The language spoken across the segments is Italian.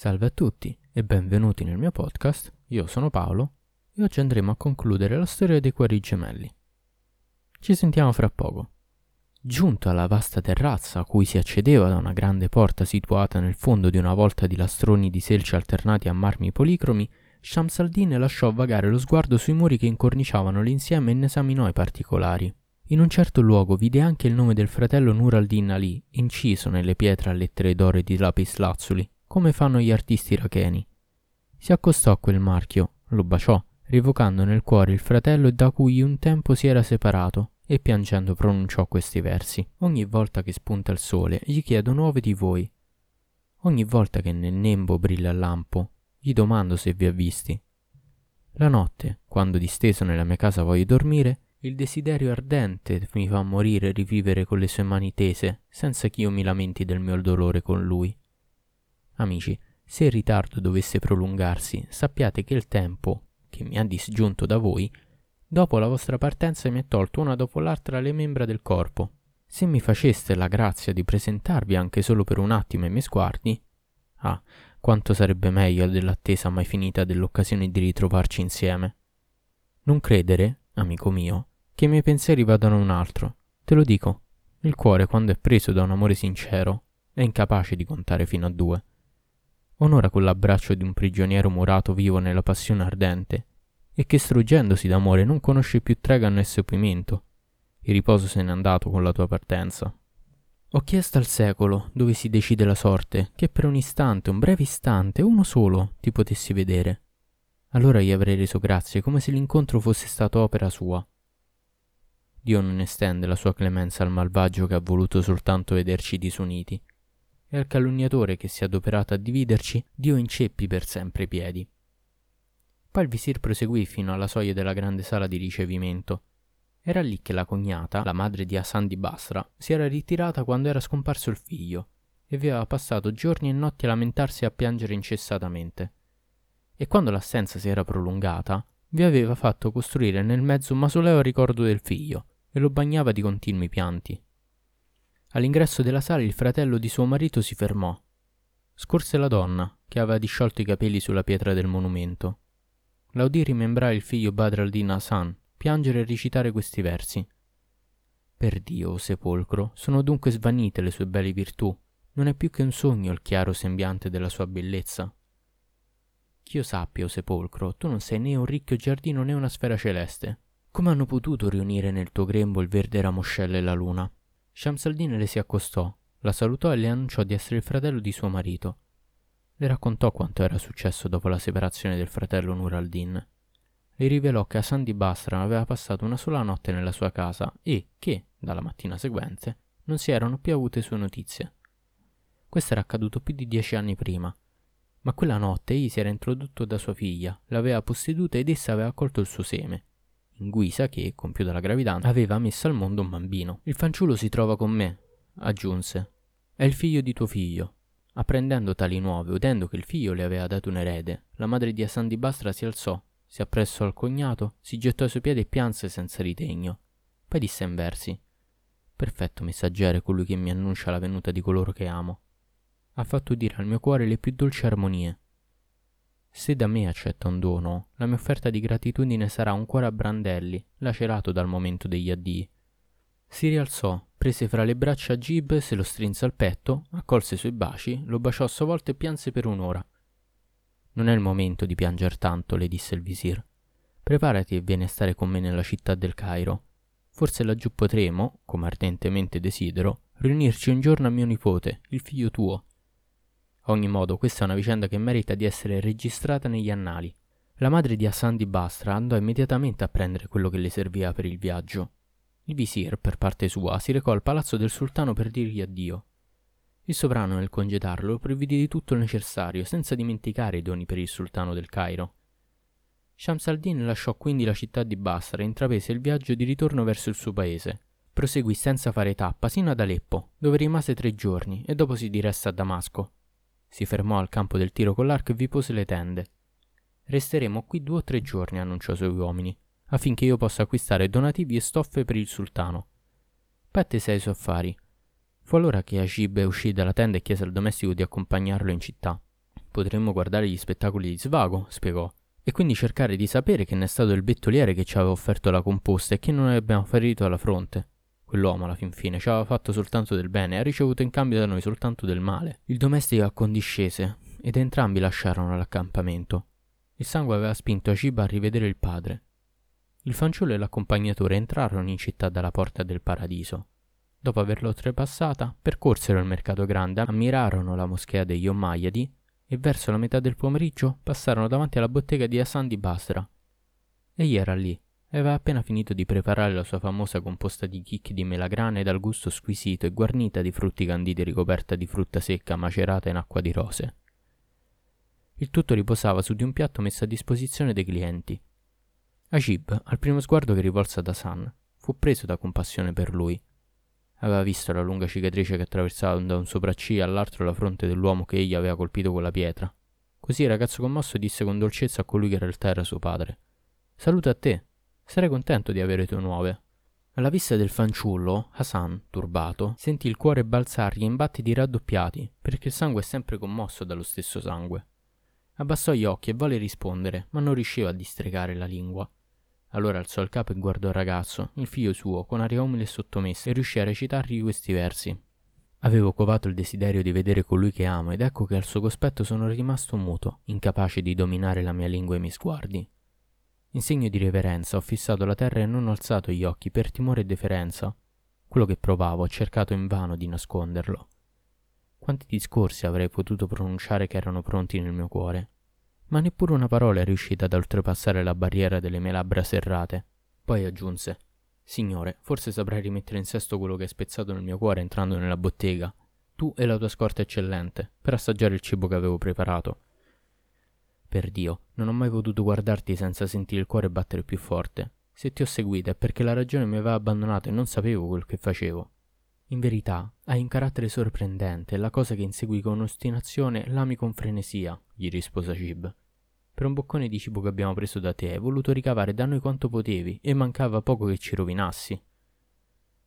Salve a tutti e benvenuti nel mio podcast. Io sono Paolo e oggi andremo a concludere la storia dei cuori gemelli. Ci sentiamo fra poco. Giunto alla vasta terrazza a cui si accedeva da una grande porta situata nel fondo di una volta di lastroni di selce alternati a marmi policromi, Shams al-Din lasciò vagare lo sguardo sui muri che incorniciavano l'insieme e ne esaminò i particolari. In un certo luogo vide anche il nome del fratello Nur al-Din Ali, inciso nelle pietre a lettere d'oro e di lapis lazzuli, come fanno gli artisti iracheni. Si accostò a quel marchio, lo baciò, rievocando nel cuore il fratello da cui un tempo si era separato, e piangendo pronunciò questi versi. Ogni volta che spunta il sole, gli chiedo nuove di voi. Ogni volta che nel nembo brilla il lampo, gli domando se vi ha visti. La notte, quando disteso nella mia casa voglio dormire, il desiderio ardente mi fa morire e rivivere con le sue mani tese, senza che io mi lamenti del mio dolore con lui. Amici, se il ritardo dovesse prolungarsi, sappiate che il tempo, che mi ha disgiunto da voi, dopo la vostra partenza mi ha tolto una dopo l'altra le membra del corpo. Se mi faceste la grazia di presentarvi anche solo per un attimo ai miei sguardi, ah, quanto sarebbe meglio dell'attesa mai finita dell'occasione di ritrovarci insieme. Non credere, amico mio, che i miei pensieri vadano un altro. Te lo dico, il cuore, quando è preso da un amore sincero, è incapace di contare fino a due onora quell'abbraccio di un prigioniero murato vivo nella passione ardente, e che struggendosi d'amore non conosce più trega né sopimento. Il riposo se n'è andato con la tua partenza. Ho chiesto al secolo, dove si decide la sorte, che per un istante, un breve istante, uno solo, ti potessi vedere. Allora gli avrei reso grazie come se l'incontro fosse stato opera sua. Dio non estende la sua clemenza al malvagio che ha voluto soltanto vederci disuniti, e al calunniatore che si è adoperato a dividerci, Dio inceppi per sempre i piedi. Poi il visir proseguì fino alla soglia della grande sala di ricevimento. Era lì che la cognata, la madre di Hassan di Basra, si era ritirata quando era scomparso il figlio e aveva passato giorni e notti a lamentarsi e a piangere incessatamente. E quando l'assenza si era prolungata, vi aveva fatto costruire nel mezzo un mausoleo a ricordo del figlio e lo bagnava di continui pianti. All'ingresso della sala il fratello di suo marito si fermò. Scorse la donna, che aveva disciolto i capelli sulla pietra del monumento. La udì rimembrare il figlio Badr al-Din Hassan, piangere e recitare questi versi. Per Dio, o sepolcro, sono dunque svanite le sue belle virtù, non è più che un sogno il chiaro sembiante della sua bellezza. Ch'io sappia, o sepolcro, tu non sei né un ricchio giardino né una sfera celeste. Come hanno potuto riunire nel tuo grembo il verde ramoscello e la luna? Shamsaldin le si accostò, la salutò e le annunciò di essere il fratello di suo marito. Le raccontò quanto era successo dopo la separazione del fratello Nur al-Din. Le rivelò che Hassan di Basra aveva passato una sola notte nella sua casa e che, dalla mattina seguente, non si erano più avute sue notizie. Questo era accaduto più di dieci anni prima, ma quella notte egli si era introdotto da sua figlia, l'aveva posseduta ed essa aveva accolto il suo seme, in guisa che, compiuta la gravidanza, aveva messo al mondo un bambino. Il fanciullo si trova con me, aggiunse. È il figlio di tuo figlio. Apprendendo tali nuove, udendo che il figlio le aveva dato un erede, la madre di Hassan di Bastra si alzò, si appressò al cognato, si gettò ai suoi piedi e pianse senza ritegno. Poi disse in versi: Perfetto messaggero è colui che mi annuncia la venuta di coloro che amo. Ha fatto udire al mio cuore le più dolci armonie. Se da me accetta un dono, la mia offerta di gratitudine sarà un cuore a brandelli, lacerato dal momento degli addii. Si rialzò, prese fra le braccia Gib, se lo strinse al petto, accolse i suoi baci, lo baciò a sua volta e pianse per un'ora. Non è il momento di pianger tanto, le disse il visir. Preparati e vieni a stare con me nella città del Cairo. Forse laggiù potremo, come ardentemente desidero, riunirci un giorno a mio nipote, il figlio tuo, ogni modo, questa è una vicenda che merita di essere registrata negli annali. La madre di Hassan di Basra andò immediatamente a prendere quello che le serviva per il viaggio. Il visir, per parte sua, si recò al palazzo del sultano per dirgli addio. Il sovrano, nel congedarlo, provvide di tutto il necessario, senza dimenticare i doni per il sultano del Cairo. Shams al-Din lasciò quindi la città di Basra e intraprese il viaggio di ritorno verso il suo paese. Proseguì senza fare tappa sino ad Aleppo, dove rimase tre giorni e dopo si diresse a Damasco. Si fermò al campo del tiro con l'arco e vi pose le tende. Resteremo qui due o tre giorni, annunciò ai suoi uomini, affinché io possa acquistare donativi e stoffe per il sultano. Pette sei suoi affari. Fu allora che Ajib uscì dalla tenda e chiese al domestico di accompagnarlo in città. potremmo guardare gli spettacoli di svago, spiegò, e quindi cercare di sapere che ne è stato il bettoliere che ci aveva offerto la composta e che non ne abbiamo ferito alla fronte. Quell'uomo alla fin fine ci aveva fatto soltanto del bene e ha ricevuto in cambio da noi soltanto del male. Il domestico accondiscese ed entrambi lasciarono l'accampamento. Il sangue aveva spinto Aciba a rivedere il padre. Il fanciullo e l'accompagnatore entrarono in città dalla porta del paradiso. Dopo averla oltrepassata, percorsero il mercato grande, ammirarono la moschea degli Ommaiadi e verso la metà del pomeriggio passarono davanti alla bottega di Hassan di Basra. Egli era lì, aveva appena finito di preparare la sua famosa composta di chicchi di melagrane dal gusto squisito e guarnita di frutti canditi ricoperta di frutta secca macerata in acqua di rose. Il tutto riposava su di un piatto messo a disposizione dei clienti. Ajib, al primo sguardo che rivolse ad Hassan, fu preso da compassione per lui. Aveva visto la lunga cicatrice che attraversava da un sopracciglia all'altro la fronte dell'uomo che egli aveva colpito con la pietra. Così il ragazzo commosso disse con dolcezza a colui che in realtà era suo padre: Saluta a te, Sarei contento di avere tue nuove. Alla vista del fanciullo, Hassan, turbato, sentì il cuore balzargli in battiti raddoppiati, perché il sangue è sempre commosso dallo stesso sangue. Abbassò gli occhi e volle rispondere, ma non riusciva a distregare la lingua. Allora alzò il capo e guardò il ragazzo, il figlio suo, con aria umile e sottomessa, e riuscì a recitargli questi versi. Avevo covato il desiderio di vedere colui che amo, ed ecco che al suo cospetto sono rimasto muto, incapace di dominare la mia lingua e i miei sguardi. In segno di reverenza ho fissato la terra e non ho alzato gli occhi per timore e deferenza. Quello che provavo ho cercato invano di nasconderlo. Quanti discorsi avrei potuto pronunciare che erano pronti nel mio cuore, ma neppure una parola è riuscita ad oltrepassare la barriera delle mie labbra serrate. Poi aggiunse: Signore, forse saprai rimettere in sesto quello che hai spezzato nel mio cuore entrando nella bottega, tu e la tua scorta eccellente, per assaggiare il cibo che avevo preparato. Per Dio, non ho mai potuto guardarti senza sentire il cuore battere più forte. Se ti ho seguita è perché la ragione mi aveva abbandonato e non sapevo quel che facevo. In verità, hai un carattere sorprendente e la cosa che insegui con ostinazione l'ami con frenesia, gli rispose Cib. Per un boccone di cibo che abbiamo preso da te hai voluto ricavare da noi quanto potevi e mancava poco che ci rovinassi.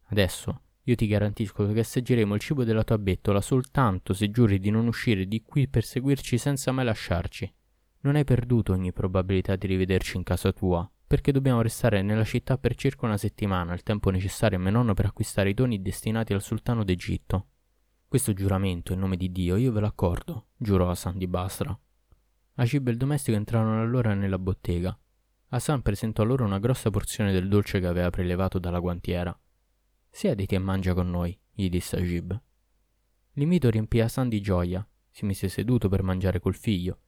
Adesso io ti garantisco che assaggeremo il cibo della tua bettola soltanto se giuri di non uscire di qui per seguirci senza mai lasciarci. Non hai perduto ogni probabilità di rivederci in casa tua, perché dobbiamo restare nella città per circa una settimana, il tempo necessario a mio nonno per acquistare i doni destinati al sultano d'Egitto. Questo giuramento, in nome di Dio, io ve l'accordo, giurò Hassan di Basra. Acib e il domestico entrarono allora nella bottega. Hassan presentò loro una grossa porzione del dolce che aveva prelevato dalla guantiera. Siediti e mangia con noi, gli disse Agib. L'invito riempì Hassan di gioia. Si mise seduto per mangiare col figlio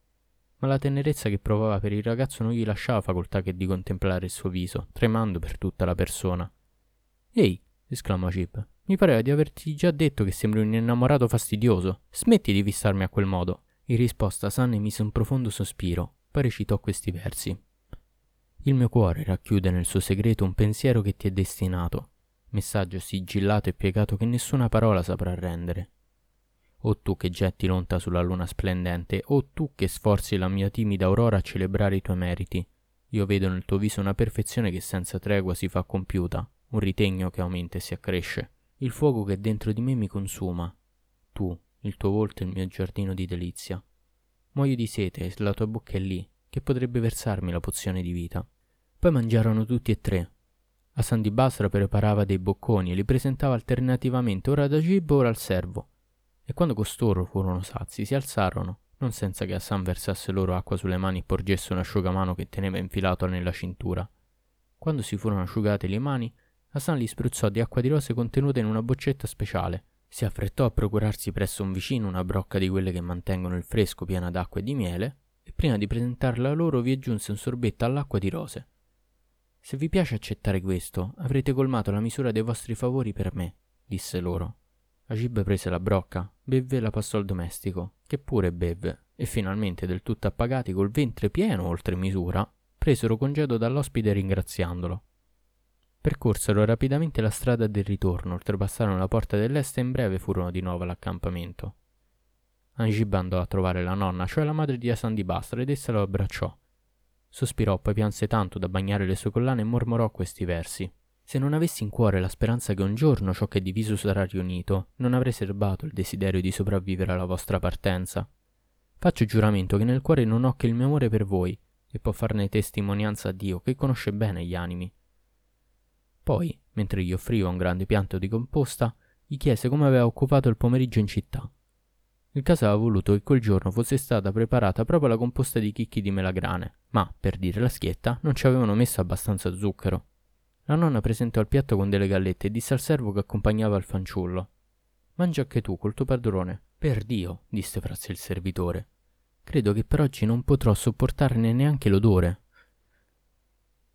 ma la tenerezza che provava per il ragazzo non gli lasciava facoltà che di contemplare il suo viso, tremando per tutta la persona. Ehi, esclamò Chip, mi pareva di averti già detto che sembri un innamorato fastidioso. Smetti di fissarmi a quel modo. In risposta San emise un profondo sospiro, poi recitò questi versi. Il mio cuore racchiude nel suo segreto un pensiero che ti è destinato, messaggio sigillato e piegato che nessuna parola saprà rendere o tu che getti l'onta sulla luna splendente, o tu che sforzi la mia timida aurora a celebrare i tuoi meriti. Io vedo nel tuo viso una perfezione che senza tregua si fa compiuta, un ritegno che aumenta e si accresce, il fuoco che dentro di me mi consuma. Tu, il tuo volto è il mio giardino di delizia. Muoio di sete e la tua bocca è lì, che potrebbe versarmi la pozione di vita. Poi mangiarono tutti e tre. A San Basra preparava dei bocconi e li presentava alternativamente ora ad Agib ora al servo e quando costoro furono sazi, si alzarono, non senza che Hassan versasse loro acqua sulle mani e porgesse un asciugamano che teneva infilato nella cintura. Quando si furono asciugate le mani, Hassan li spruzzò di acqua di rose contenuta in una boccetta speciale. Si affrettò a procurarsi presso un vicino una brocca di quelle che mantengono il fresco piena d'acqua e di miele, e prima di presentarla loro vi aggiunse un sorbetto all'acqua di rose. Se vi piace accettare questo, avrete colmato la misura dei vostri favori per me, disse loro. Agib prese la brocca, bevve e la passò al domestico, che pure bevve, e finalmente, del tutto appagati, col ventre pieno oltre misura, presero congedo dall'ospite ringraziandolo. Percorsero rapidamente la strada del ritorno, oltrepassarono la porta dell'est e in breve furono di nuovo all'accampamento. Angib andò a trovare la nonna, cioè la madre di Asan di Basra, ed essa lo abbracciò. Sospirò, poi pianse tanto da bagnare le sue collane e mormorò questi versi. Se non avessi in cuore la speranza che un giorno ciò che è diviso sarà riunito, non avrei serbato il desiderio di sopravvivere alla vostra partenza. Faccio giuramento che nel cuore non ho che il mio amore per voi, e può farne testimonianza a Dio, che conosce bene gli animi. Poi, mentre gli offriva un grande pianto di composta, gli chiese come aveva occupato il pomeriggio in città. Il caso aveva voluto che quel giorno fosse stata preparata proprio la composta di chicchi di melagrane, ma, per dire la schietta, non ci avevano messo abbastanza zucchero. La nonna presentò il piatto con delle gallette e disse al servo che accompagnava il fanciullo. Mangia anche tu col tuo padrone. Per Dio, disse fra sé il servitore. Credo che per oggi non potrò sopportarne neanche l'odore.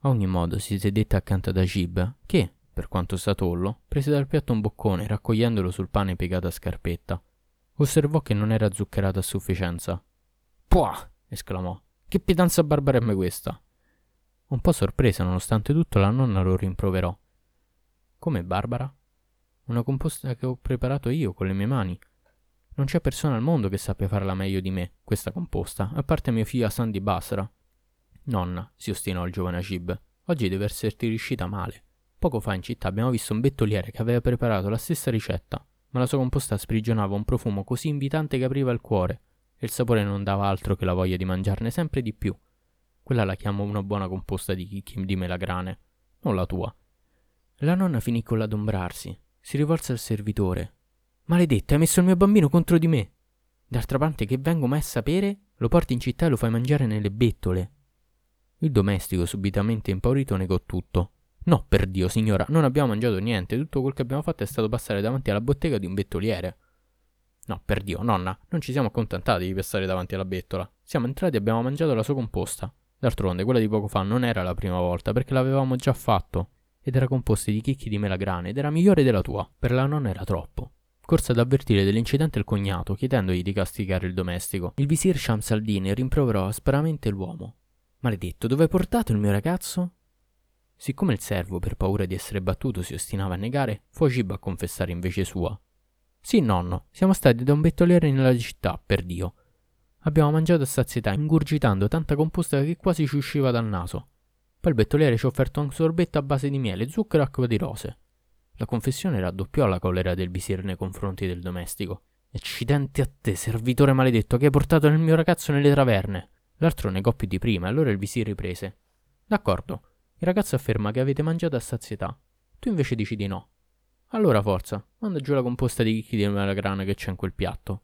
A ogni modo si sedette accanto ad Agib, che, per quanto satollo, prese dal piatto un boccone raccogliendolo sul pane piegato a scarpetta. Osservò che non era zuccherato a sufficienza. Puah! esclamò. Che pietanza barbara è questa? Un po' sorpresa, nonostante tutto, la nonna lo rimproverò. Come Barbara? Una composta che ho preparato io con le mie mani. Non c'è persona al mondo che sappia farla meglio di me, questa composta, a parte mio figlio Hassan di Basra. Nonna, si ostinò il giovane Agib, oggi deve esserti riuscita male. Poco fa in città abbiamo visto un bettoliere che aveva preparato la stessa ricetta, ma la sua composta sprigionava un profumo così invitante che apriva il cuore, e il sapore non dava altro che la voglia di mangiarne sempre di più. Quella la chiamo una buona composta di chicchi di melagrane, non la tua. La nonna finì con l'adombrarsi, si rivolse al servitore. Maledetto, hai messo il mio bambino contro di me. D'altra parte che vengo mai a sapere, lo porti in città e lo fai mangiare nelle bettole. Il domestico, subitamente impaurito, negò tutto. No, per Dio, signora, non abbiamo mangiato niente, tutto quel che abbiamo fatto è stato passare davanti alla bottega di un bettoliere. No, per Dio, nonna, non ci siamo accontentati di passare davanti alla bettola. Siamo entrati e abbiamo mangiato la sua composta. D'altronde, quella di poco fa non era la prima volta, perché l'avevamo già fatto. Ed era composta di chicchi di melagrane ed era migliore della tua. Per la nonna era troppo. Corse ad avvertire dell'incidente il cognato, chiedendogli di castigare il domestico. Il visir Shams rimproverò aspramente l'uomo. Maledetto, dove hai portato il mio ragazzo? Siccome il servo, per paura di essere battuto, si ostinava a negare, fu Agib a confessare in vece sua. Sì, nonno, siamo stati da un bettoliere nella città, per Dio. Abbiamo mangiato a sazietà, ingurgitando tanta composta che quasi ci usciva dal naso. Poi il bettoliere ci ha offerto un sorbetto a base di miele, zucchero e acqua di rose. La confessione raddoppiò la collera del visir nei confronti del domestico. Accidenti a te, servitore maledetto, che hai portato il mio ragazzo nelle traverne. L'altro negò più di prima, allora il visir riprese. D'accordo, il ragazzo afferma che avete mangiato a sazietà. Tu invece dici di no. Allora forza, manda giù la composta di chicchi di melagrana che c'è in quel piatto.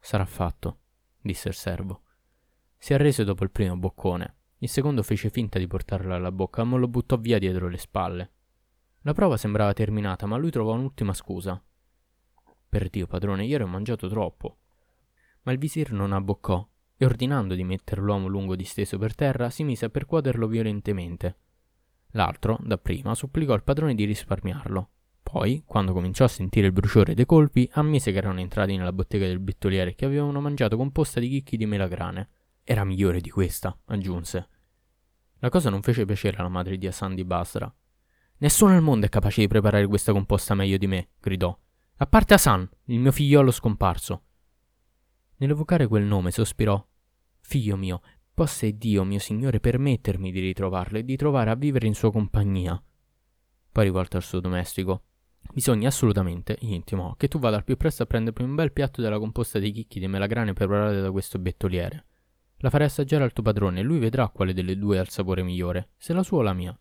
Sarà fatto, disse il servo. Si arrese dopo il primo boccone. Il secondo fece finta di portarla alla bocca, ma lo buttò via dietro le spalle. La prova sembrava terminata, ma lui trovò un'ultima scusa. Per Dio, padrone, ieri ho mangiato troppo. Ma il visir non abboccò e ordinando di mettere l'uomo lungo disteso per terra, si mise a percuoterlo violentemente. L'altro, dapprima, supplicò il padrone di risparmiarlo. Poi, quando cominciò a sentire il bruciore dei colpi, ammise che erano entrati nella bottega del bettoliere e che avevano mangiato composta di chicchi di melagrane. Era migliore di questa, aggiunse. La cosa non fece piacere alla madre di Hassan di Basra. Nessuno al mondo è capace di preparare questa composta meglio di me, gridò. A parte Hassan, il mio figliolo scomparso. Nell'evocare quel nome sospirò. Figlio mio, possa Dio, mio Signore, permettermi di ritrovarlo e di trovare a vivere in sua compagnia. Poi rivolto al suo domestico. Bisogna assolutamente, gli intimò, che tu vada al più presto a prendermi un bel piatto della composta di chicchi di melagrane preparate da questo bettoliere. La farei assaggiare al tuo padrone e lui vedrà quale delle due ha il sapore migliore, se la sua o la mia.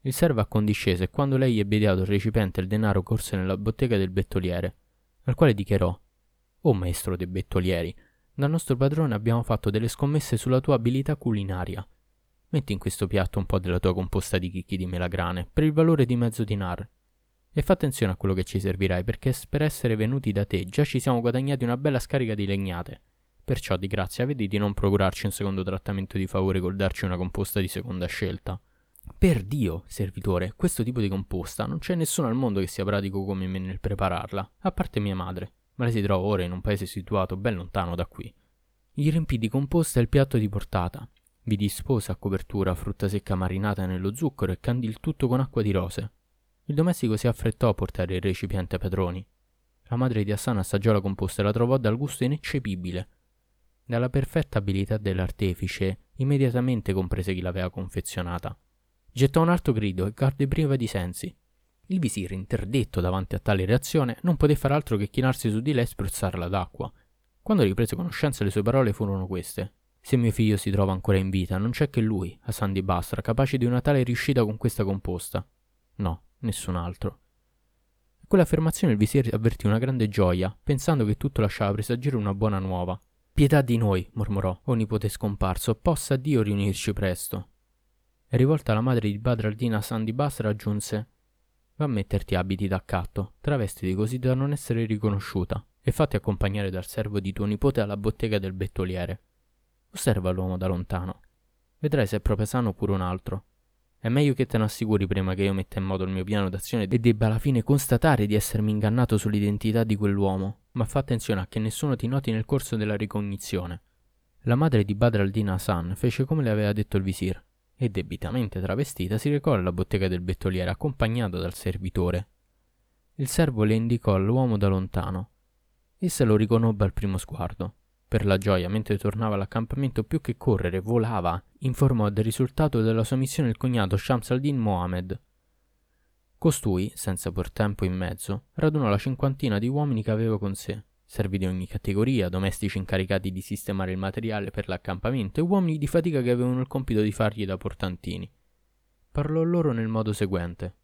Il servo accondiscese e quando lei ebbe ideato il recipiente il denaro corse nella bottega del bettoliere, al quale dichiarò Oh maestro dei bettolieri, dal nostro padrone abbiamo fatto delle scommesse sulla tua abilità culinaria. Metti in questo piatto un po' della tua composta di chicchi di melagrane, per il valore di mezzo dinar. E fa attenzione a quello che ci servirai, perché per essere venuti da te già ci siamo guadagnati una bella scarica di legnate. Perciò di grazia vedi di non procurarci un secondo trattamento di favore col darci una composta di seconda scelta. Per Dio, servitore, questo tipo di composta non c'è nessuno al mondo che sia pratico come me nel prepararla, a parte mia madre ma lei si trova ora in un paese situato ben lontano da qui. Gli riempì di composta il piatto di portata, vi dispose a copertura frutta secca marinata nello zucchero e candì il tutto con acqua di rose. Il domestico si affrettò a portare il recipiente ai padroni. La madre di Hassan assaggiò la composta e la trovò dal gusto ineccepibile. Dalla perfetta abilità dell'artefice, immediatamente comprese chi l'aveva confezionata. Gettò un alto grido e cadde priva di sensi. Il visir, interdetto davanti a tale reazione, non poté far altro che chinarsi su di lei e spruzzarla d'acqua. Quando riprese conoscenza le sue parole furono queste. Se mio figlio si trova ancora in vita, non c'è che lui, a Sandy Basra, capace di una tale riuscita con questa composta. No, nessun altro. A quell'affermazione il visir avvertì una grande gioia, pensando che tutto lasciava presagire una buona nuova. Pietà di noi, mormorò, o nipote scomparso, possa Dio riunirci presto. E rivolta alla madre di Badraldina Sandy Basra aggiunse Va a metterti abiti d'accatto, travestiti così da non essere riconosciuta, e fatti accompagnare dal servo di tuo nipote alla bottega del bettoliere. Osserva l'uomo da lontano. Vedrai se è proprio sano oppure un altro. È meglio che te ne assicuri prima che io metta in modo il mio piano d'azione e debba alla fine constatare di essermi ingannato sull'identità di quell'uomo, ma fa attenzione a che nessuno ti noti nel corso della ricognizione. La madre di Badr al-Din Hassan fece come le aveva detto il visir, e debitamente travestita si recò alla bottega del bettoliere accompagnata dal servitore. Il servo le indicò l'uomo da lontano. Essa lo riconobbe al primo sguardo. Per la gioia, mentre tornava all'accampamento, più che correre, volava, informò del risultato della sua missione il cognato Shams al-Din Mohammed. Costui, senza por tempo in mezzo, radunò la cinquantina di uomini che aveva con sé, servi di ogni categoria, domestici incaricati di sistemare il materiale per l'accampamento e uomini di fatica che avevano il compito di fargli da portantini. Parlò loro nel modo seguente.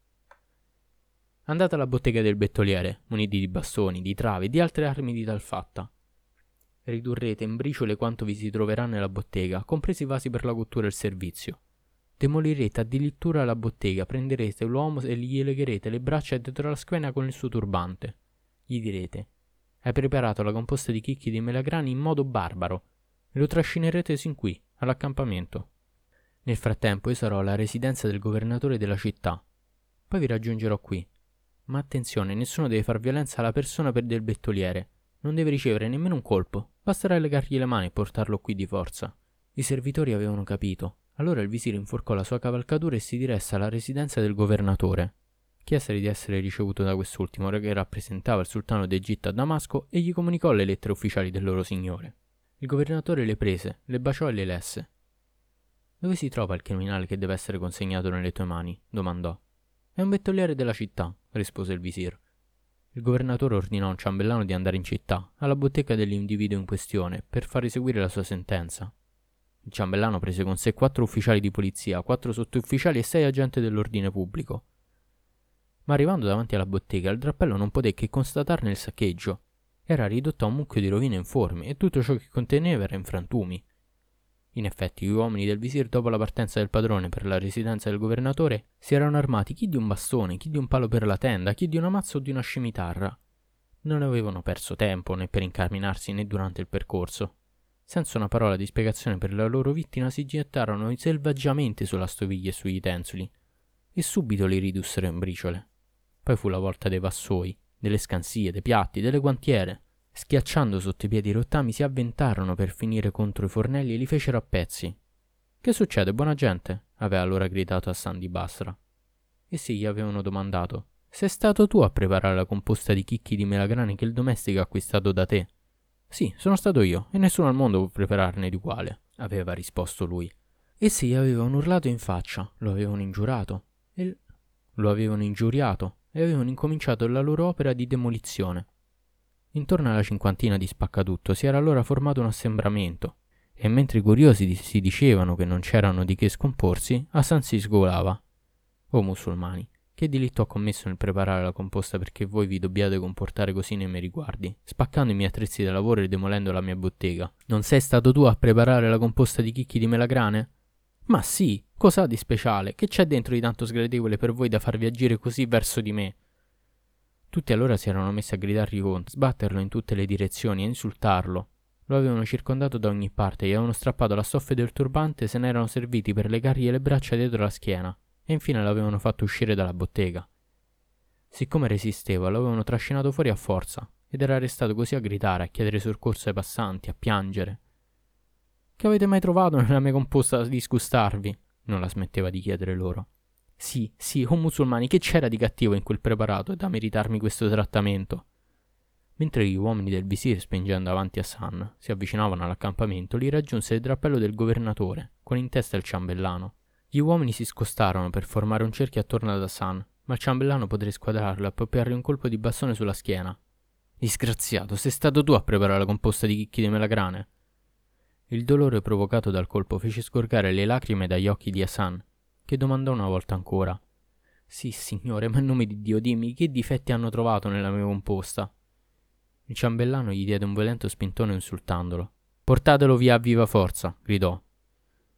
Andate alla bottega del bettoliere, muniti di bastoni, di travi e di altre armi di tal fatta. Ridurrete in briciole quanto vi si troverà nella bottega, compresi i vasi per la cottura e il servizio. Demolirete addirittura la bottega, prenderete l'uomo e gli legherete le braccia dietro la schiena con il suo turbante. Gli direte hai preparato la composta di chicchi di melagrani in modo barbaro e lo trascinerete sin qui, all'accampamento. Nel frattempo io sarò alla residenza del governatore della città. Poi vi raggiungerò qui. Ma attenzione, nessuno deve far violenza alla persona per del bettoliere. Non deve ricevere nemmeno un colpo. Basterà legargli le mani e portarlo qui di forza. I servitori avevano capito. Allora il visir inforcò la sua cavalcatura e si diresse alla residenza del governatore chiese di essere ricevuto da quest'ultimo che rappresentava il sultano d'Egitto a Damasco e gli comunicò le lettere ufficiali del loro signore. Il governatore le prese, le baciò e le lesse. Dove si trova il criminale che deve essere consegnato nelle tue mani? domandò. È un bettoliere della città, rispose il visir. Il governatore ordinò a un ciambellano di andare in città, alla bottega dell'individuo in questione, per far eseguire la sua sentenza. Il ciambellano prese con sé quattro ufficiali di polizia, quattro sottufficiali e sei agenti dell'ordine pubblico ma arrivando davanti alla bottega il drappello non poté che constatarne il saccheggio. Era ridotto a un mucchio di rovine informi e tutto ciò che conteneva era in frantumi. In effetti, gli uomini del visir, dopo la partenza del padrone per la residenza del governatore, si erano armati chi di un bastone, chi di un palo per la tenda, chi di una mazza o di una scimitarra. Non avevano perso tempo né per incamminarsi né durante il percorso. Senza una parola di spiegazione per la loro vittima, si gettarono selvaggiamente sulla stoviglia e sugli utensili, e subito li ridussero in briciole. Poi fu la volta dei vassoi, delle scansie, dei piatti, delle guantiere. Schiacciando sotto i piedi i rottami si avventarono per finire contro i fornelli e li fecero a pezzi. Che succede, buona gente? aveva allora gridato a Sandy Basra. Essi gli avevano domandato: Sei stato tu a preparare la composta di chicchi di melagrani che il domestico ha acquistato da te? Sì, sono stato io, e nessuno al mondo può prepararne di uguale, aveva risposto lui. Essi gli avevano urlato in faccia, lo avevano ingiurato, e lo avevano ingiuriato e avevano incominciato la loro opera di demolizione. Intorno alla cinquantina di spaccatutto si era allora formato un assembramento, e mentre i curiosi si dicevano che non c'erano di che scomporsi, Hassan si sgolava. O musulmani, che diritto ho commesso nel preparare la composta perché voi vi dobbiate comportare così nei miei riguardi, spaccando i miei attrezzi da lavoro e demolendo la mia bottega? Non sei stato tu a preparare la composta di chicchi di melagrane? Ma sì, cos'ha di speciale? Che c'è dentro di tanto sgradevole per voi da farvi agire così verso di me? Tutti allora si erano messi a gridargli contro, sbatterlo in tutte le direzioni e insultarlo. Lo avevano circondato da ogni parte, gli avevano strappato la stoffe del turbante se ne erano serviti per legargli le braccia dietro la schiena, e infine l'avevano fatto uscire dalla bottega. Siccome resisteva, lo avevano trascinato fuori a forza, ed era restato così a gridare, a chiedere soccorso ai passanti, a piangere. Che avete mai trovato nella mia composta da disgustarvi? Non la smetteva di chiedere loro. Sì, sì, o musulmani, che c'era di cattivo in quel preparato da meritarmi questo trattamento? Mentre gli uomini del visir, spingendo avanti a San, si avvicinavano all'accampamento, li raggiunse il drappello del governatore, con in testa il ciambellano. Gli uomini si scostarono per formare un cerchio attorno ad Hassan, ma il ciambellano poté squadrarlo e appoppiargli un colpo di bastone sulla schiena. Disgraziato, sei stato tu a preparare la composta di chicchi di melagrane. Il dolore provocato dal colpo fece sgorgare le lacrime dagli occhi di Hassan, che domandò una volta ancora. Sì, signore, ma in nome di Dio, dimmi che difetti hanno trovato nella mia composta. Il ciambellano gli diede un violento spintone insultandolo. Portatelo via a viva forza, gridò.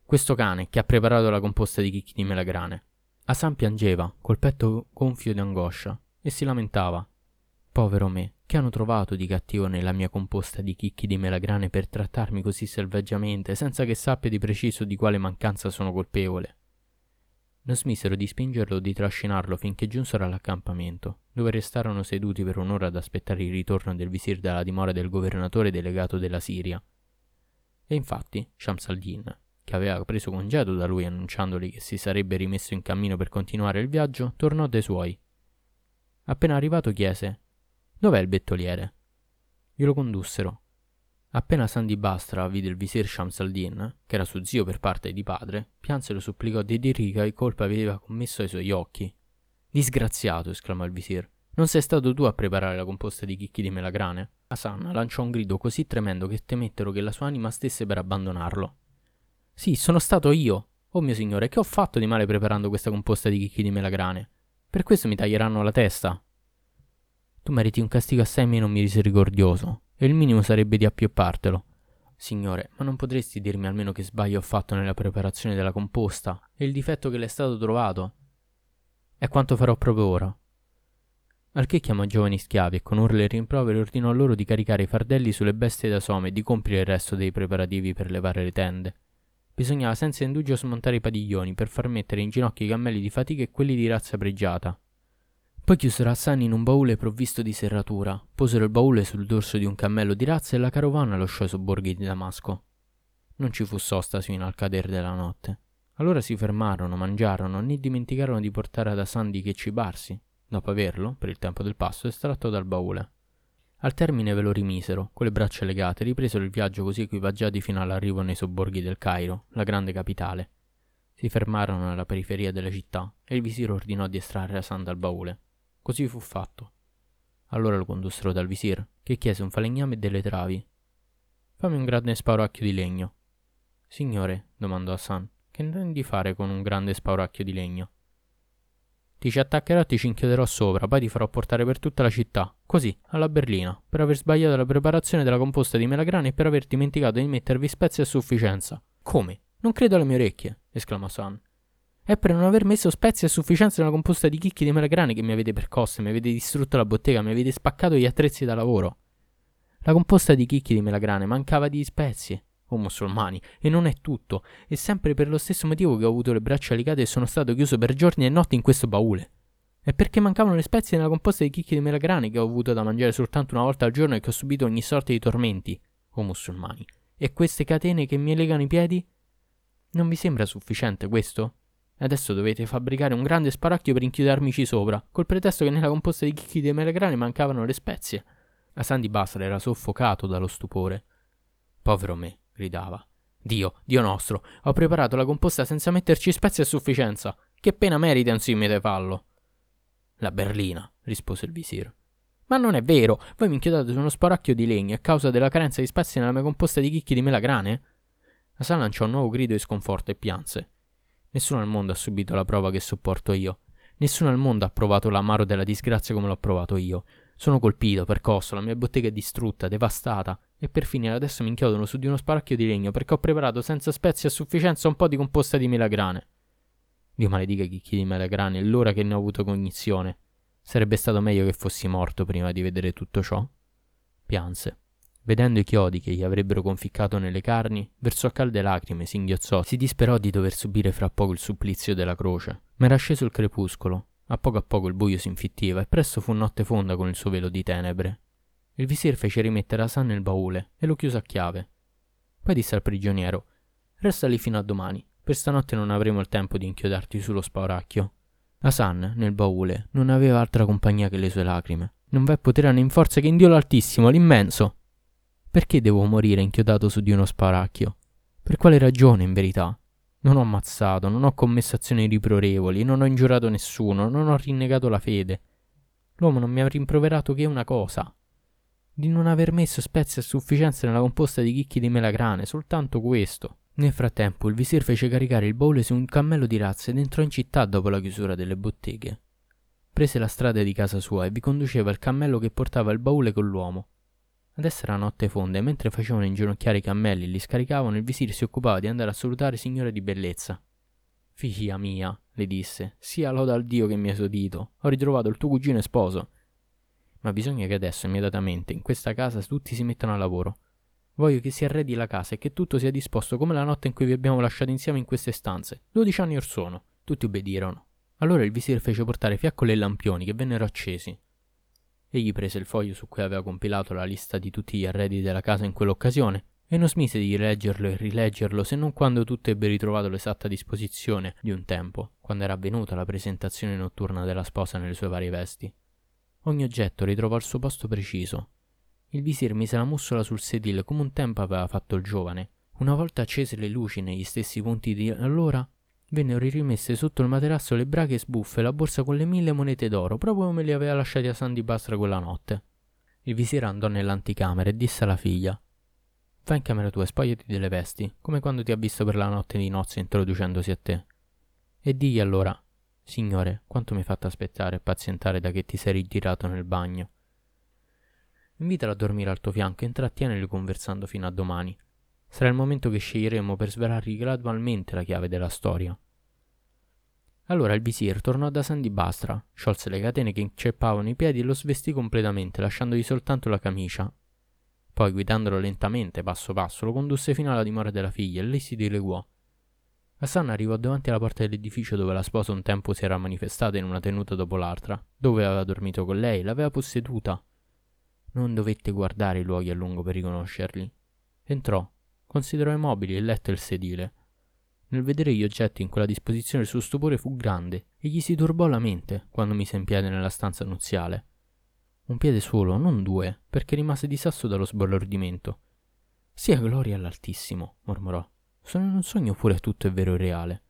Questo cane che ha preparato la composta di chicchi di melagrane. Hassan piangeva, col petto gonfio di angoscia, e si lamentava. Povero me, che hanno trovato di cattivo nella mia composta di chicchi di melagrane per trattarmi così selvaggiamente, senza che sappia di preciso di quale mancanza sono colpevole. Non smisero di spingerlo o di trascinarlo finché giunsero all'accampamento, dove restarono seduti per un'ora ad aspettare il ritorno del visir dalla dimora del governatore delegato della Siria. E infatti, Shams al-Din, che aveva preso congedo da lui annunciandogli che si sarebbe rimesso in cammino per continuare il viaggio, tornò dai suoi. Appena arrivato chiese: Dov'è il bettoliere? Glielo condussero Appena Sandy Bastra vide il visir Shams al-Din, che era suo zio per parte di padre, pianse e lo supplicò di dirgli che colpa aveva commesso ai suoi occhi. Disgraziato, esclamò il visir. Non sei stato tu a preparare la composta di chicchi di melagrane? Hassan lanciò un grido così tremendo che temettero che la sua anima stesse per abbandonarlo. Sì, sono stato io. Oh mio signore, che ho fatto di male preparando questa composta di chicchi di melagrane? Per questo mi taglieranno la testa. Tu meriti un castigo assai meno misericordioso, e il minimo sarebbe di appioppartelo. Signore, ma non potresti dirmi almeno che sbaglio ho fatto nella preparazione della composta e il difetto che le è stato trovato? È quanto farò proprio ora. Al che chiamò giovani schiavi e con urle e rimproveri ordinò loro di caricare i fardelli sulle bestie da some e di compiere il resto dei preparativi per levare le tende. Bisognava senza indugio smontare i padiglioni per far mettere in ginocchio i cammelli di fatica e quelli di razza pregiata, poi chiusero Hassan in un baule provvisto di serratura, posero il baule sul dorso di un cammello di razza e la carovana lasciò i sobborghi di Damasco. Non ci fu sosta fino al cadere della notte. Allora si fermarono, mangiarono, né dimenticarono di portare ad Hassan di che cibarsi, dopo averlo, per il tempo del passo, estratto dal baule. Al termine ve lo rimisero, con le braccia legate, ripresero il viaggio così equipaggiati fino all'arrivo nei sobborghi del Cairo, la grande capitale. Si fermarono alla periferia della città e il visir ordinò di estrarre Hassan dal baule. Così fu fatto. Allora lo condussero dal visir, che chiese un falegname e delle travi. Fammi un grande spauracchio di legno. Signore, domandò Hassan, che intendi fare con un grande spauracchio di legno? Ti ci attaccherò e ti ci inchioderò sopra, poi ti farò portare per tutta la città, così, alla berlina, per aver sbagliato la preparazione della composta di melagrane e per aver dimenticato di mettervi spezie a sufficienza. Come? Non credo alle mie orecchie, esclamò Hassan. È per non aver messo spezie a sufficienza nella composta di chicchi di melagrane che mi avete percosse, mi avete distrutto la bottega, mi avete spaccato gli attrezzi da lavoro. La composta di chicchi di melagrane mancava di spezie, o musulmani, e non è tutto, è sempre per lo stesso motivo che ho avuto le braccia legate e sono stato chiuso per giorni e notti in questo baule. È perché mancavano le spezie nella composta di chicchi di melagrane che ho avuto da mangiare soltanto una volta al giorno e che ho subito ogni sorta di tormenti, o musulmani. E queste catene che mi legano i piedi? Non vi sembra sufficiente questo? Adesso dovete fabbricare un grande sparacchio per inchiudermici sopra, col pretesto che nella composta di chicchi di melegrane mancavano le spezie. A Sandy Basra era soffocato dallo stupore. Povero me, gridava. Dio, Dio nostro, ho preparato la composta senza metterci spezie a sufficienza. Che pena merita un simile fallo? La berlina, rispose il visir. Ma non è vero, voi mi inchiodate su uno sparacchio di legno a causa della carenza di spezie nella mia composta di chicchi di melagrane? Hasan lanciò un nuovo grido di sconforto e pianse. Nessuno al mondo ha subito la prova che sopporto io. Nessuno al mondo ha provato l'amaro della disgrazia come l'ho provato io. Sono colpito, percosso, la mia bottega è distrutta, devastata, e per finire adesso mi inchiodono su di uno sparacchio di legno perché ho preparato senza spezie a sufficienza un po' di composta di melagrane. Dio maledica chi chiede melagrane è l'ora che ne ho avuto cognizione. Sarebbe stato meglio che fossi morto prima di vedere tutto ciò. Pianse. Vedendo i chiodi che gli avrebbero conficcato nelle carni, versò calde lacrime, singhiozzò, si disperò di dover subire fra poco il supplizio della croce. Ma era sceso il crepuscolo, a poco a poco il buio si infittiva e presto fu notte fonda con il suo velo di tenebre. Il visir fece rimettere Hasan nel baule e lo chiuse a chiave. Poi disse al prigioniero: Resta lì fino a domani. Per stanotte non avremo il tempo di inchiodarti sullo spauracchio. Hasan, nel baule, non aveva altra compagnia che le sue lacrime. Non v'è potere né in forza che in Dio l'Altissimo, l'immenso. Perché devo morire inchiodato su di uno sparacchio? Per quale ragione, in verità? Non ho ammazzato, non ho commesso azioni riprorevoli, non ho ingiurato nessuno, non ho rinnegato la fede. L'uomo non mi ha rimproverato che una cosa. di non aver messo spezie a sufficienza nella composta di chicchi di melagrane, soltanto questo. Nel frattempo il visir fece caricare il baule su un cammello di razze ed entrò in città dopo la chiusura delle botteghe. Prese la strada di casa sua e vi conduceva il cammello che portava il baule con l'uomo. Adesso era notte fonda e mentre facevano inginocchiare i cammelli e li scaricavano, il visir si occupava di andare a salutare signore di bellezza. Figlia mia, le disse, sia loda al Dio che mi ha esodito. Ho ritrovato il tuo cugino e sposo. Ma bisogna che adesso, immediatamente, in questa casa tutti si mettano a lavoro. Voglio che si arredi la casa e che tutto sia disposto come la notte in cui vi abbiamo lasciato insieme in queste stanze. Dodici anni or sono. Tutti obbedirono. Allora il visir fece portare fiaccole e lampioni che vennero accesi. Egli prese il foglio su cui aveva compilato la lista di tutti gli arredi della casa in quell'occasione e non smise di rileggerlo e rileggerlo se non quando tutto ebbe ritrovato l'esatta disposizione di un tempo, quando era avvenuta la presentazione notturna della sposa nelle sue varie vesti. Ogni oggetto ritrovò il suo posto preciso. Il visir mise la mussola sul sedile come un tempo aveva fatto il giovane. Una volta accese le luci negli stessi punti di allora, vennero rimesse sotto il materasso le brache sbuffe e la borsa con le mille monete d'oro, proprio come li aveva lasciati a Sandy Bastra quella notte. Il visir andò nell'anticamera e disse alla figlia: Va in camera tua e spogliati delle vesti, come quando ti ha visto per la notte di nozze introducendosi a te. E digli allora: Signore, quanto mi hai fatto aspettare e pazientare da che ti sei ritirato nel bagno. Invitalo a dormire al tuo fianco e intrattienili conversando fino a domani. Sarà il momento che sceglieremo per svelargli gradualmente la chiave della storia. Allora il visir tornò da Sandy Bastra, sciolse le catene che inceppavano i piedi e lo svestì completamente, lasciandogli soltanto la camicia. Poi, guidandolo lentamente, passo passo, lo condusse fino alla dimora della figlia e lei si dileguò. Hassan arrivò davanti alla porta dell'edificio dove la sposa un tempo si era manifestata in una tenuta dopo l'altra, dove aveva dormito con lei, l'aveva posseduta. Non dovette guardare i luoghi a lungo per riconoscerli. Entrò, considerò i mobili, il letto e il sedile. Nel vedere gli oggetti in quella disposizione il suo stupore fu grande e gli si turbò la mente quando mise in piede nella stanza nuziale. Un piede solo, non due, perché rimase di sasso dallo sbalordimento. Sia gloria all'Altissimo, mormorò. Sono in un sogno oppure tutto è vero e reale?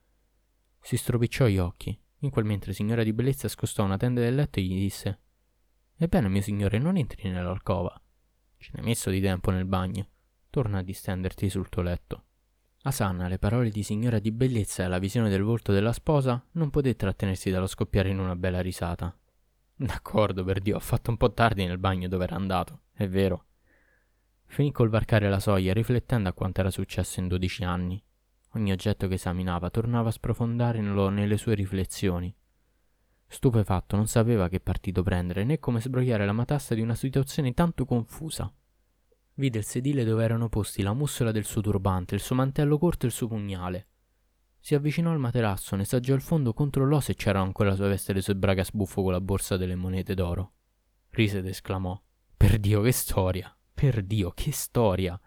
Si stropicciò gli occhi. In quel mentre signora di bellezza scostò una tenda del letto e gli disse Ebbene, mio signore, non entri nell'alcova. Ce n'hai messo di tempo nel bagno. Torna a distenderti sul tuo letto. Asanna, le parole di signora di bellezza e la visione del volto della sposa non poté trattenersi dallo scoppiare in una bella risata. D'accordo, per Dio, ho fatto un po' tardi nel bagno dove era andato, è vero. Finì col varcare la soglia, riflettendo a quanto era successo in dodici anni. Ogni oggetto che esaminava tornava a sprofondarlo nelle sue riflessioni. Stupefatto, non sapeva che partito prendere né come sbrogliare la matassa di una situazione tanto confusa. Vide il sedile dove erano posti la mussola del suo turbante, il suo mantello corto e il suo pugnale. Si avvicinò al materasso, ne saggiò il fondo, controllò se c'era ancora la sua veste e le sue braga sbuffo con la borsa delle monete d'oro. Rise ed esclamò: Per Dio, che storia! Per Dio, che storia!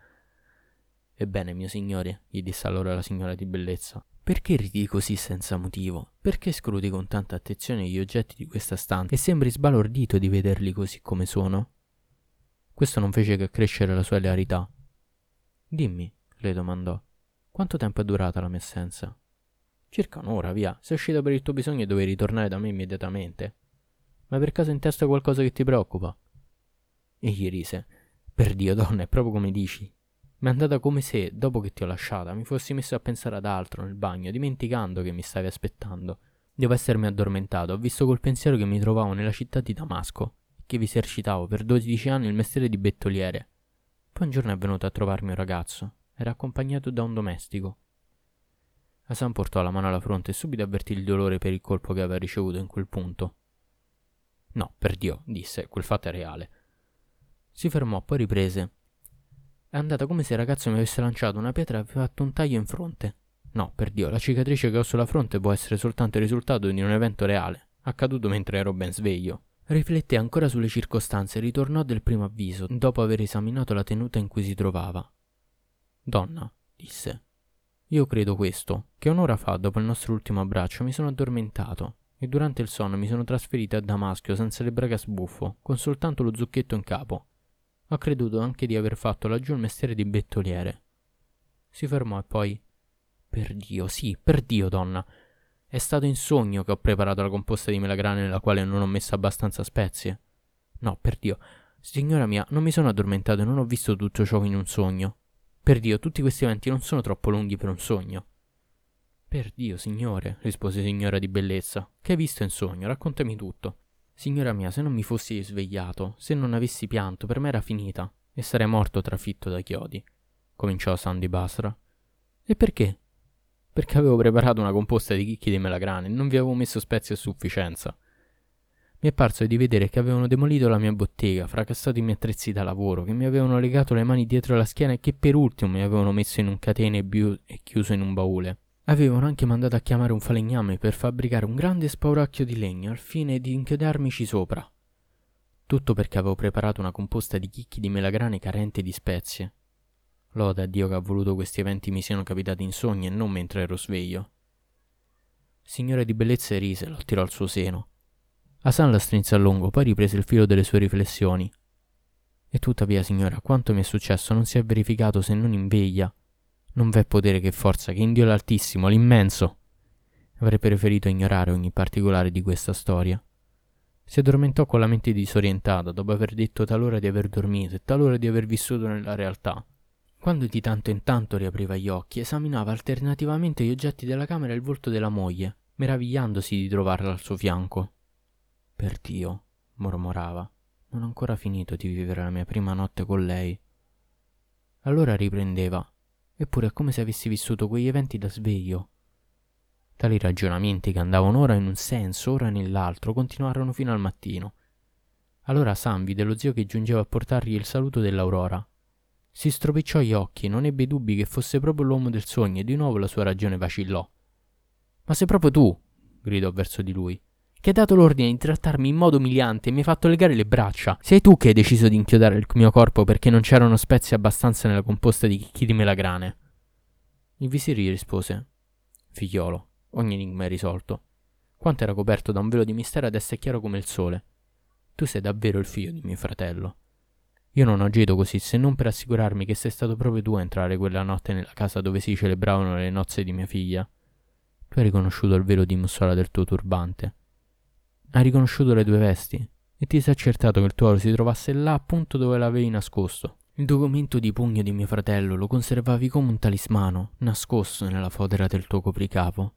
Ebbene, mio signore, gli disse allora la signora di bellezza, perché ridi così senza motivo? Perché scrudi con tanta attenzione gli oggetti di questa stanza e sembri sbalordito di vederli così come sono? Questo non fece che accrescere la sua ilarità. Dimmi, le domandò, quanto tempo è durata la mia assenza? Circa un'ora, via. Sei uscita per il tuo bisogno e dovevi ritornare da me immediatamente. Ma per caso in testa qualcosa che ti preoccupa? Egli rise. Per Dio, donna, è proprio come dici. Mi è andata come se, dopo che ti ho lasciata, mi fossi messo a pensare ad altro nel bagno, dimenticando che mi stavi aspettando. Devo essermi addormentato, ho visto col pensiero che mi trovavo nella città di Damasco, che vi esercitavo per dodici anni il mestiere di bettoliere. Poi un giorno è venuto a trovarmi un ragazzo, era accompagnato da un domestico. Hassan portò la mano alla fronte e subito avvertì il dolore per il colpo che aveva ricevuto in quel punto. No, per Dio, disse, quel fatto è reale. Si fermò, poi riprese. È andata come se il ragazzo mi avesse lanciato una pietra e aveva fatto un taglio in fronte. No, per Dio, la cicatrice che ho sulla fronte può essere soltanto il risultato di un evento reale, accaduto mentre ero ben sveglio. Rifletté ancora sulle circostanze e ritornò del primo avviso, dopo aver esaminato la tenuta in cui si trovava. Donna, disse, io credo questo, che un'ora fa, dopo il nostro ultimo abbraccio, mi sono addormentato e durante il sonno mi sono trasferita a Damaschio senza le braga sbuffo, con soltanto lo zucchetto in capo. Ho creduto anche di aver fatto laggiù il mestiere di bettoliere. Si fermò e poi. Per Dio, sì, per Dio, donna. È stato in sogno che ho preparato la composta di melagrane nella quale non ho messo abbastanza spezie. No, per Dio. Signora mia, non mi sono addormentato e non ho visto tutto ciò in un sogno. Per Dio, tutti questi eventi non sono troppo lunghi per un sogno. Per Dio, signore, rispose signora di bellezza, che hai visto in sogno? Raccontami tutto. Signora mia, se non mi fossi svegliato, se non avessi pianto, per me era finita, e sarei morto trafitto da chiodi, cominciò Sandy Basra. E perché? Perché avevo preparato una composta di chicchi di melagrane e non vi avevo messo spezie a sufficienza. Mi è parso di vedere che avevano demolito la mia bottega, fracassato i miei attrezzi da lavoro, che mi avevano legato le mani dietro la schiena e che per ultimo mi avevano messo in un catene e chiuso in un baule. Avevano anche mandato a chiamare un falegname per fabbricare un grande spauracchio di legno al fine di inchiodarmici sopra. Tutto perché avevo preparato una composta di chicchi di melagrane carente di spezie. Loda a Dio che ha voluto questi eventi mi siano capitati in sogni e non mentre ero sveglio. signore di bellezza rise lo tirò al suo seno. Asan la strinse a lungo, poi riprese il filo delle sue riflessioni. E tuttavia, signora, quanto mi è successo non si è verificato se non in veglia non v'è potere che forza, che in Dio l'Altissimo, l'immenso. Avrei preferito ignorare ogni particolare di questa storia. Si addormentò con la mente disorientata dopo aver detto talora di aver dormito e talora di aver vissuto nella realtà. Quando di tanto in tanto riapriva gli occhi, esaminava alternativamente gli oggetti della camera e il volto della moglie, meravigliandosi di trovarla al suo fianco. Per Dio, mormorava, non ho ancora finito di vivere la mia prima notte con lei. Allora riprendeva, Eppure è come se avessi vissuto quegli eventi da sveglio. Tali ragionamenti che andavano ora in un senso, ora nell'altro, continuarono fino al mattino. Allora Sam vide lo zio che giungeva a portargli il saluto dell'aurora. Si stropicciò gli occhi non ebbe dubbi che fosse proprio l'uomo del sogno e di nuovo la sua ragione vacillò. Ma sei proprio tu, gridò verso di lui, che hai dato l'ordine di trattarmi in modo umiliante e mi hai fatto legare le braccia. Sei tu che hai deciso di inchiodare il mio corpo perché non c'erano spezie abbastanza nella composta di chicchi di melagrane. Il visiri rispose: Figliolo, ogni enigma è risolto. Quanto era coperto da un velo di mistero adesso è chiaro come il sole. Tu sei davvero il figlio di mio fratello. Io non agito così se non per assicurarmi che sei stato proprio tu a entrare quella notte nella casa dove si celebravano le nozze di mia figlia. Tu hai riconosciuto il velo di mussola del tuo turbante. Hai riconosciuto le due vesti e ti sei accertato che il tuo oro si trovasse là appunto dove l'avevi nascosto. Il documento di pugno di mio fratello lo conservavi come un talismano, nascosto nella fodera del tuo copricapo.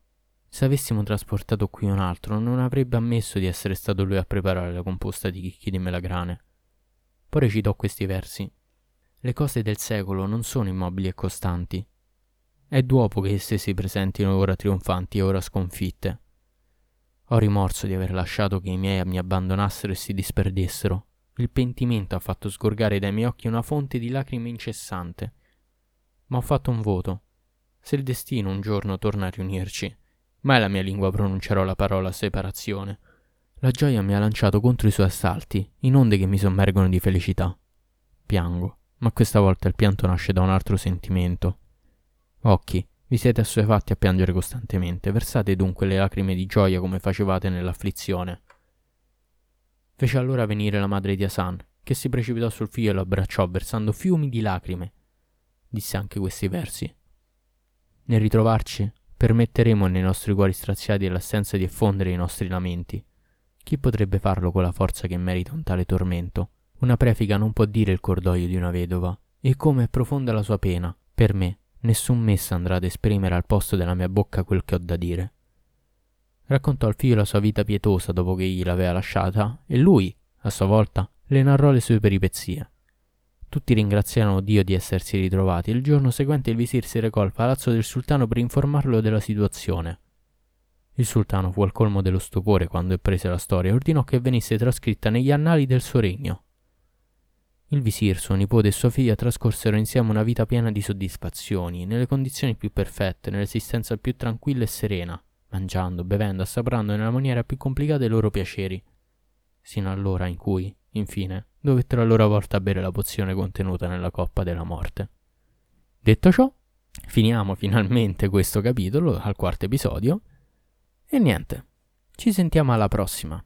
Se avessimo trasportato qui un altro, non avrebbe ammesso di essere stato lui a preparare la composta di chicchi di melagrane. Poi recitò questi versi. Le cose del secolo non sono immobili e costanti. È dopo che esse si presentino ora trionfanti e ora sconfitte. Ho rimorso di aver lasciato che i miei mi abbandonassero e si disperdessero. Il pentimento ha fatto sgorgare dai miei occhi una fonte di lacrime incessante. Ma ho fatto un voto. Se il destino un giorno torna a riunirci, mai la mia lingua pronuncerò la parola separazione. La gioia mi ha lanciato contro i suoi assalti, in onde che mi sommergono di felicità. Piango, ma questa volta il pianto nasce da un altro sentimento. Occhi, vi siete assuefatti a piangere costantemente, versate dunque le lacrime di gioia come facevate nell'afflizione. Fece allora venire la madre di Asan, che si precipitò sul figlio e lo abbracciò, versando fiumi di lacrime. Disse anche questi versi. Nel ritrovarci, permetteremo nei nostri cuori straziati l'assenza di effondere i nostri lamenti. Chi potrebbe farlo con la forza che merita un tale tormento? Una prefica non può dire il cordoglio di una vedova, e come è profonda la sua pena, per me, Nessun messa andrà ad esprimere al posto della mia bocca quel che ho da dire. Raccontò al figlio la sua vita pietosa dopo che egli l'aveva lasciata e lui, a sua volta, le narrò le sue peripezie. Tutti ringraziarono Dio di essersi ritrovati e il giorno seguente il visir si recò al palazzo del sultano per informarlo della situazione. Il sultano fu al colmo dello stupore quando apprese la storia e ordinò che venisse trascritta negli annali del suo regno. Il visir, suo nipote e sua figlia trascorsero insieme una vita piena di soddisfazioni, nelle condizioni più perfette, nell'esistenza più tranquilla e serena, mangiando, bevendo, assaporando nella maniera più complicata i loro piaceri, sino all'ora in cui, infine, dovettero a loro volta bere la pozione contenuta nella coppa della morte. Detto ciò, finiamo finalmente questo capitolo al quarto episodio e niente, ci sentiamo alla prossima.